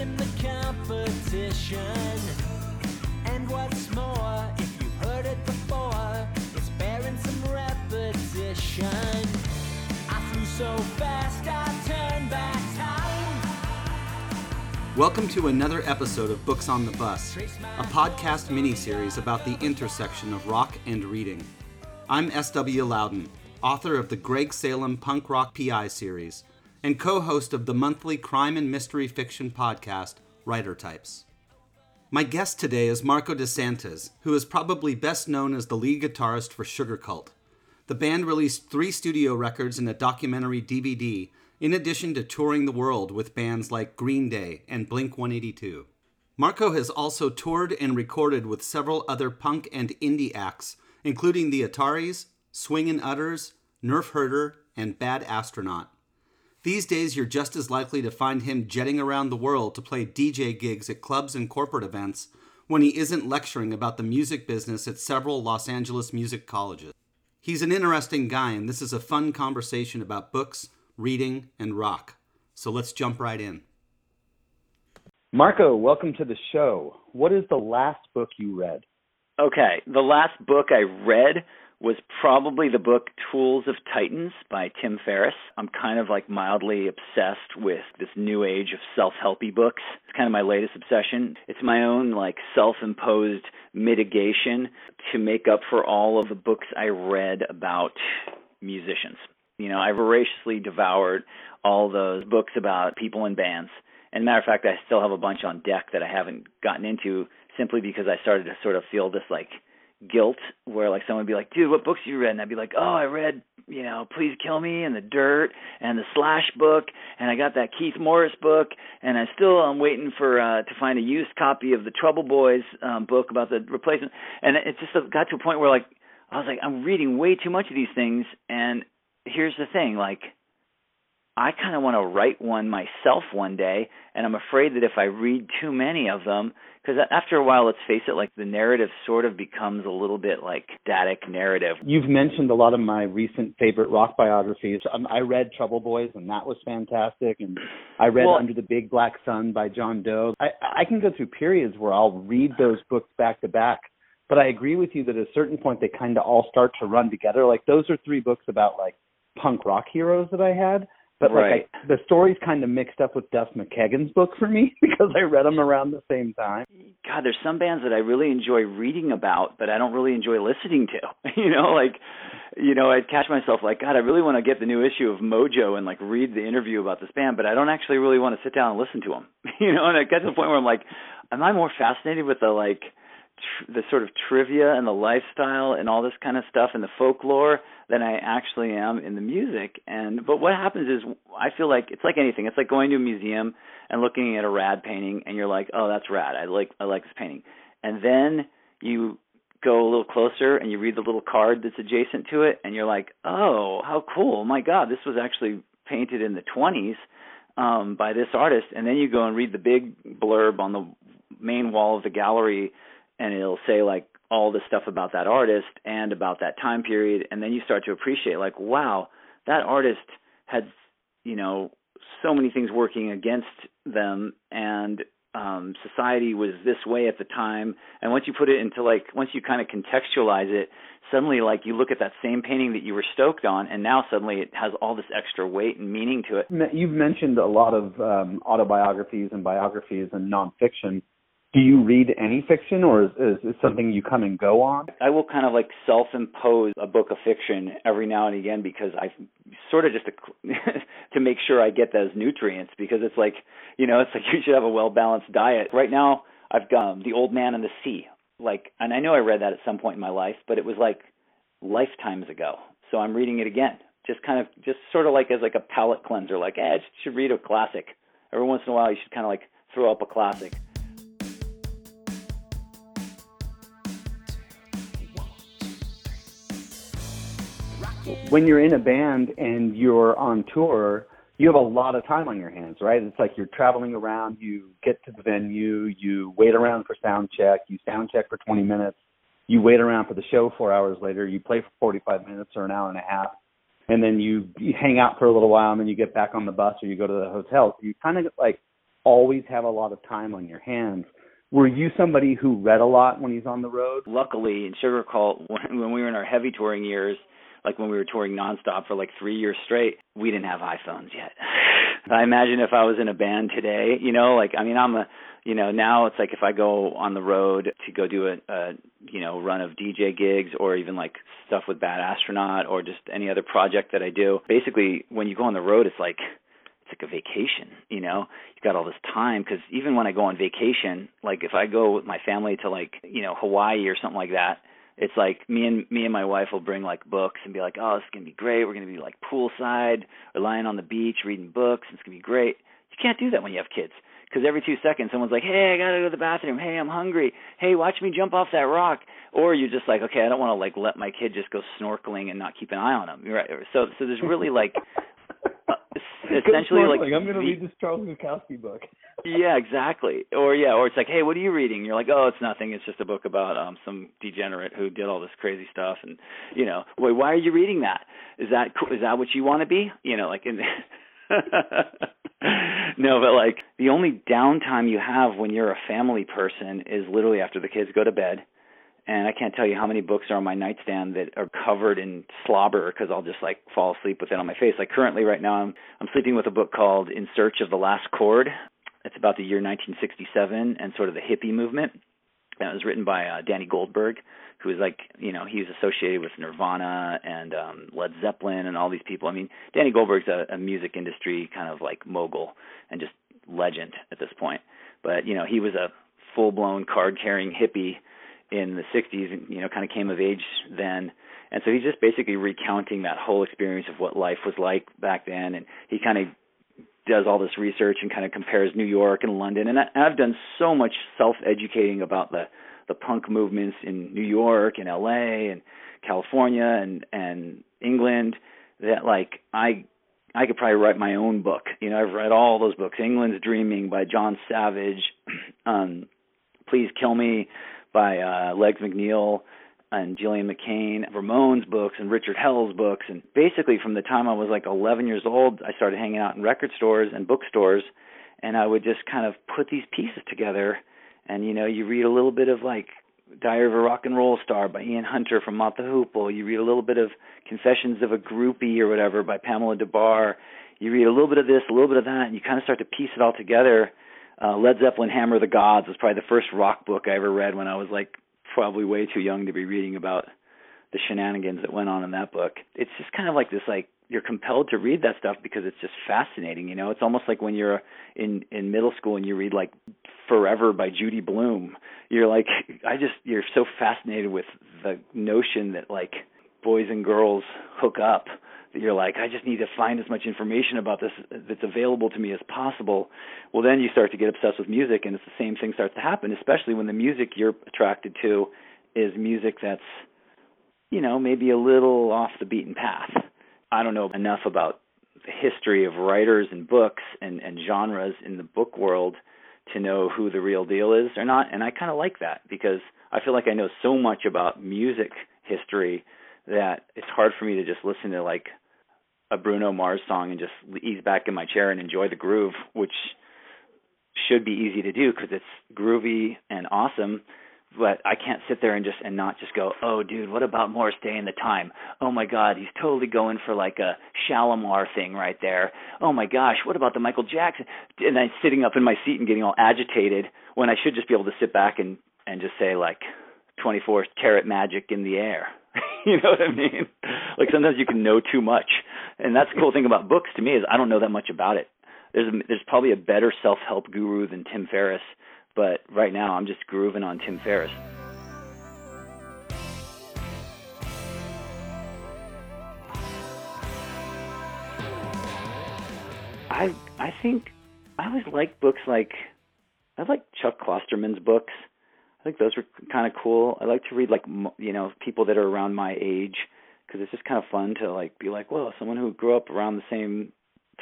taking the competition. And what's more, if you've heard it before, it's bearing some repetition. I flew so fast, I turned back time. Welcome to another episode of Books on the Bus, a podcast mini-series about the intersection of rock and reading. I'm S.W. Lauden, author of the Greg Salem Punk Rock PI series, and co-host of the monthly crime and mystery fiction podcast, Writer Types. My guest today is Marko DeSantis, who is probably best known as the lead guitarist for Sugarcult. The band released three studio records and a documentary DVD, in addition to touring the world with bands like Green Day and Blink 182. Marko has also toured and recorded with several other punk and indie acts, including the Ataris, Swingin' Utters, Nerf Herder, and Bad Astronaut. These days, you're just as likely to find him jetting around the world to play DJ gigs at clubs and corporate events when he isn't lecturing about the music business at several Los Angeles music colleges. He's an interesting guy, and this is a fun conversation about books, reading, and rock. So let's jump right in. Marko, welcome to the show. What is the last book you read? Okay, the last book I read was probably the book Tools of Titans by Tim Ferriss. I'm kind of like mildly obsessed with this new age of self-helpy books. It's kind of my latest obsession. It's my own like self-imposed mitigation to make up for all of the books I read about musicians. You know, I voraciously devoured all those books about people in bands. And matter of fact, I still have a bunch on deck that I haven't gotten into simply because I started to sort of feel this like guilt where like someone would be like, dude, what books you read? And I'd be like, oh, I read, you know, Please Kill Me and The Dirt and the Slash book, and I got that Keith Morris book, and I still I'm waiting for uh to find a used copy of the Trouble Boys um book about the replacement. And it just got to a point where like I was like, I'm reading way too much of these things, and here's the thing, like I kind of want to write one myself one day, and I'm afraid that if I read too many of them, because after a while, let's face it, like the narrative sort of becomes a little bit like static narrative. You've mentioned a lot of my recent favorite rock biographies. Um, I read Trouble Boys, and that was fantastic. And I read Well- Under the Big Black Sun by John Doe. I, I can go through periods where I'll read those books back to back. But I agree with you that at a certain point they kind of all start to run together. Like those are three books about like punk rock heroes that I had. But like I, the stories kind of mixed up with Duff McKagan's book for me because I read them around the same time. God, there's some bands that I really enjoy reading about, but I don't really enjoy listening to. you know, like, you know, I'd catch myself like, God, I really want to get the new issue of Mojo and like read the interview about this band, but I don't actually really want to sit down and listen to them. you know, and I get to the point where I'm like, am I more fascinated with the like tr- the sort of trivia and the lifestyle and all this kind of stuff and the folklore than I actually am in the music. And but what happens is I feel like it's like anything. It's like going to a museum and looking at a rad painting and you're like, "Oh, that's rad. I like I like this painting." And then you go a little closer and you read the little card that's adjacent to it and you're like, "Oh, how cool. My god, this was actually painted in the 20s." um by this artist and then you go and read the big blurb on the main wall of the gallery and it'll say like all the stuff about that artist and about that time period and then you start to appreciate like wow that artist had you know so many things working against them and um society was this way at the time and once you put it into like once you kind of contextualize it suddenly like you look at that same painting that you were stoked on and now suddenly it has all this extra weight and meaning to it You've mentioned a lot of um, autobiographies and biographies and nonfiction. Do you read any fiction, or is, is it something you come and go on? I will kind of like self-impose a book of fiction every now and again because I sort of just to, to make sure I get those nutrients because it's like you know it's like you should have a well-balanced diet. Right now I've got um, The Old Man and the Sea, like, and I know I read that at some point in my life, but it was like lifetimes ago. So I'm reading it again, just kind of just sort of like as like a palate cleanser. Like, eh, you should read a classic every once in a while. You should kind of like throw up a classic. When you're in a band and you're on tour, you have a lot of time on your hands, right? It's like you're traveling around, you get to the venue, you wait around for sound check, you sound check for 20 minutes, you wait around for the show four hours later, you play for 45 minutes or an hour and a half, and then you, you hang out for a little while and then you get back on the bus or you go to the hotel. So you kind of like always have a lot of time on your hands. Were you somebody who read a lot when he's on the road? Luckily, in Sugarcult, when, when we were in our heavy touring years, like when we were touring nonstop for like three years straight, we didn't have iPhones yet. I imagine if I was in a band today, you know, like I mean, I'm a, you know, now it's like if I go on the road to go do a, a you know, run of DJ gigs or even like stuff with Bad Astronaut or just any other project that I do. Basically, when you go on the road, it's like it's like a vacation, you know. You've got all this time because even when I go on vacation, like if I go with my family to like you know Hawaii or something like that, it's like me and me and my wife will bring like books and be like, oh, this is gonna be great. We're gonna be like poolside or lying on the beach reading books. It's gonna be great. You can't do that when you have kids because every two seconds someone's like, "Hey, I gotta go to the bathroom. Hey, I'm hungry. Hey, watch me jump off that rock." Or you're just like, "Okay, I don't want to like let my kid just go snorkeling and not keep an eye on him." Right. So, so there's really like essentially like I'm going to read this Charles Bukowski book. yeah, exactly. Or yeah, or it's like, hey, what are you reading? You're like, oh, it's nothing. It's just a book about um some degenerate who did all this crazy stuff, and you know, wait, why are you reading that? Is that is that what you want to be? You know, like in. no, but like the only downtime you have when you're a family person is literally after the kids go to bed and I can't tell you how many books are on my nightstand that are covered in slobber because I'll just like fall asleep with it on my face. Like currently, right now, I'm I'm sleeping with a book called In Search of the Lost Chord. It's about the year 1967 and sort of the hippie movement. And it was written by uh, Danny Goldberg, who is like, you know, he's associated with Nirvana and um, Led Zeppelin and all these people. I mean, Danny Goldberg's a, a music industry kind of like mogul and just legend at this point. But you know, he was a full-blown card-carrying hippie in the 60s and you know kind of came of age then and so he's just basically recounting that whole experience of what life was like back then and he kind of does all this research and kind of compares New York and London and I, I've done so much self educating about the the punk movements in New York and LA and California and and England that like I I could probably write my own book. You know, I've read all those books. England's Dreaming by John Savage, um, Please Kill Me by uh, Legs McNeil and Gillian McCain, Ramones books and Richard Hell's books. And basically, from the time I was like 11 years old, I started hanging out in record stores and bookstores, and I would just kind of put these pieces together. And you know, you read a little bit of like Diary of a Rock and Roll Star by Ian Hunter from the Hoople. You read a little bit of Confessions of a Groupie or whatever by Pamela Des Barres. You read a little bit of this, a little bit of that, and you kind of start to piece it all together uh, Led Zeppelin Hammer of the Gods was probably the first rock book I ever read when I was like probably way too young to be reading about the shenanigans that went on in that book. It's just kind of like this like you're compelled to read that stuff because it's just fascinating, you know. It's almost like when you're in in middle school and you read like Forever by Judy Blume. You're like I just you're so fascinated with the notion that like boys and girls hook up you're like, I just need to find as much information about this that's available to me as possible. Well, then you start to get obsessed with music, and it's the same thing starts to happen, especially when the music you're attracted to is music that's, you know, maybe a little off the beaten path. I don't know enough about the history of writers and books and, and genres in the book world to know who the real deal is or not. And I kind of like that because I feel like I know so much about music history that it's hard for me to just listen to like a Bruno Mars song and just ease back in my chair and enjoy the groove, which should be easy to do because it's groovy and awesome. But I can't sit there and just and not just go, oh, dude, what about Morris Day and the Time? Oh my God, he's totally going for like a Shalamar thing right there. Oh my gosh, what about the Michael Jackson? And I'm sitting up in my seat and getting all agitated when I should just be able to sit back and and just say like, 24 karat magic in the air. you know what I mean? Like sometimes you can know too much, and that's the cool thing about books to me is I don't know that much about it. There's a, there's probably a better self help guru than Tim Ferriss, but right now I'm just grooving on Tim Ferriss. I I think I always like books like I like Chuck Klosterman's books. I think those were kind of cool. I like to read like you know people that are around my age because it's just kind of fun to like be like, well, someone who grew up around the same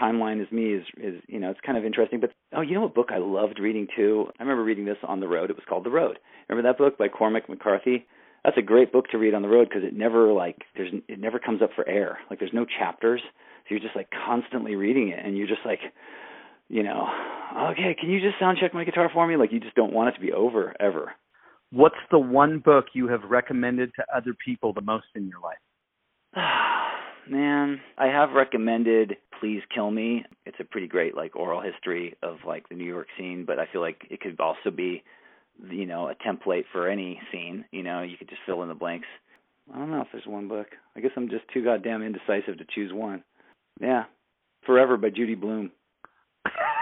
timeline as me is is you know it's kind of interesting. But oh, you know what book I loved reading too? I remember reading this on the road. It was called The Road. Remember that book by Cormac McCarthy? That's a great book to read on the road because it never like there's it never comes up for air. Like there's no chapters, so you're just like constantly reading it, and you're just like you know, okay, can you just sound check my guitar for me? Like you just don't want it to be over ever. What's the one book you have recommended to other people the most in your life? Man, I have recommended Please Kill Me. It's a pretty great like oral history of like the New York scene, but I feel like it could also be you know, a template for any scene, you know, you could just fill in the blanks. I don't know if there's one book. I guess I'm just too goddamn indecisive to choose one. Yeah. Forever by Judy Blume.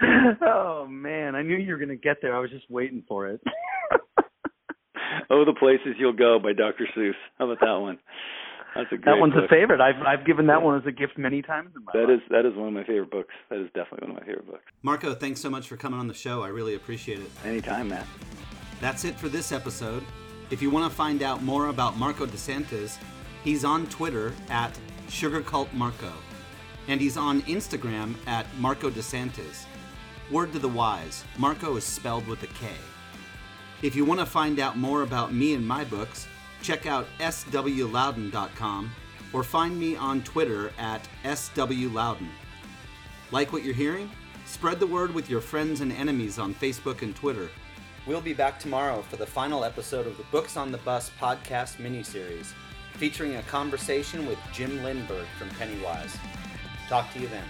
oh man, I knew you were going to get there. I was just waiting for it. oh, the places you'll go by Dr. Seuss. How about that one? That's a great That one's book. a favorite. I've I've given that one as a gift many times in my That life. is that is one of my favorite books. That is definitely one of my favorite books. Marko, thanks so much for coming on the show. I really appreciate it. Anytime, Matt. That's it for this episode. If you want to find out more about Marko DeSantis, he's on Twitter at SugarCultMarco, and he's on Instagram at Marko DeSantis. Word to the wise, Marko is spelled with a K. If you want to find out more about me and my books, check out swlauden.com or find me on Twitter at swloudon. Like what you're hearing? Spread the word with your friends and enemies on Facebook and Twitter. We'll be back tomorrow for the final episode of the Books on the Bus podcast miniseries, featuring a conversation with Jim Lindberg from Pennywise. Talk to you then.